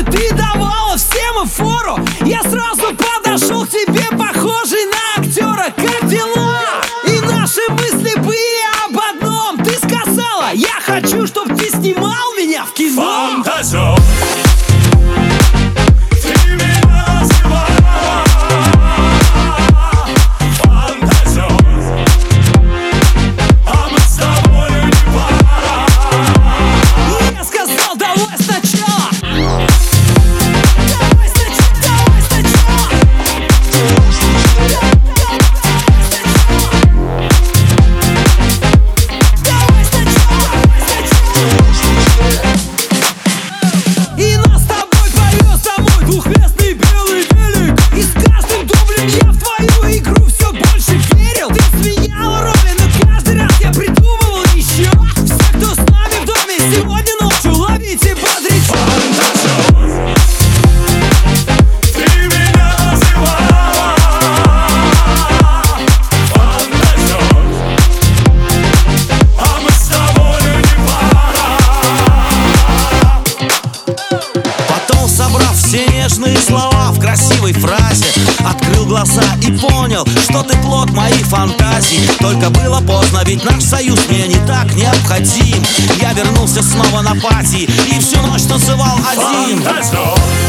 ночи ты давала всем фору Я сразу подошел к тебе, похожий на актера. Как дела? И наши мысли были об одном. Ты сказала, я хочу, чтобы ты снимал меня в кино. Фантазер все нежные слова в красивой фразе. Открыл глаза и понял, что ты плод моих фантазий Только было поздно, ведь наш союз мне не так необходим. Я вернулся снова на пати и всю ночь танцевал один. Фантазер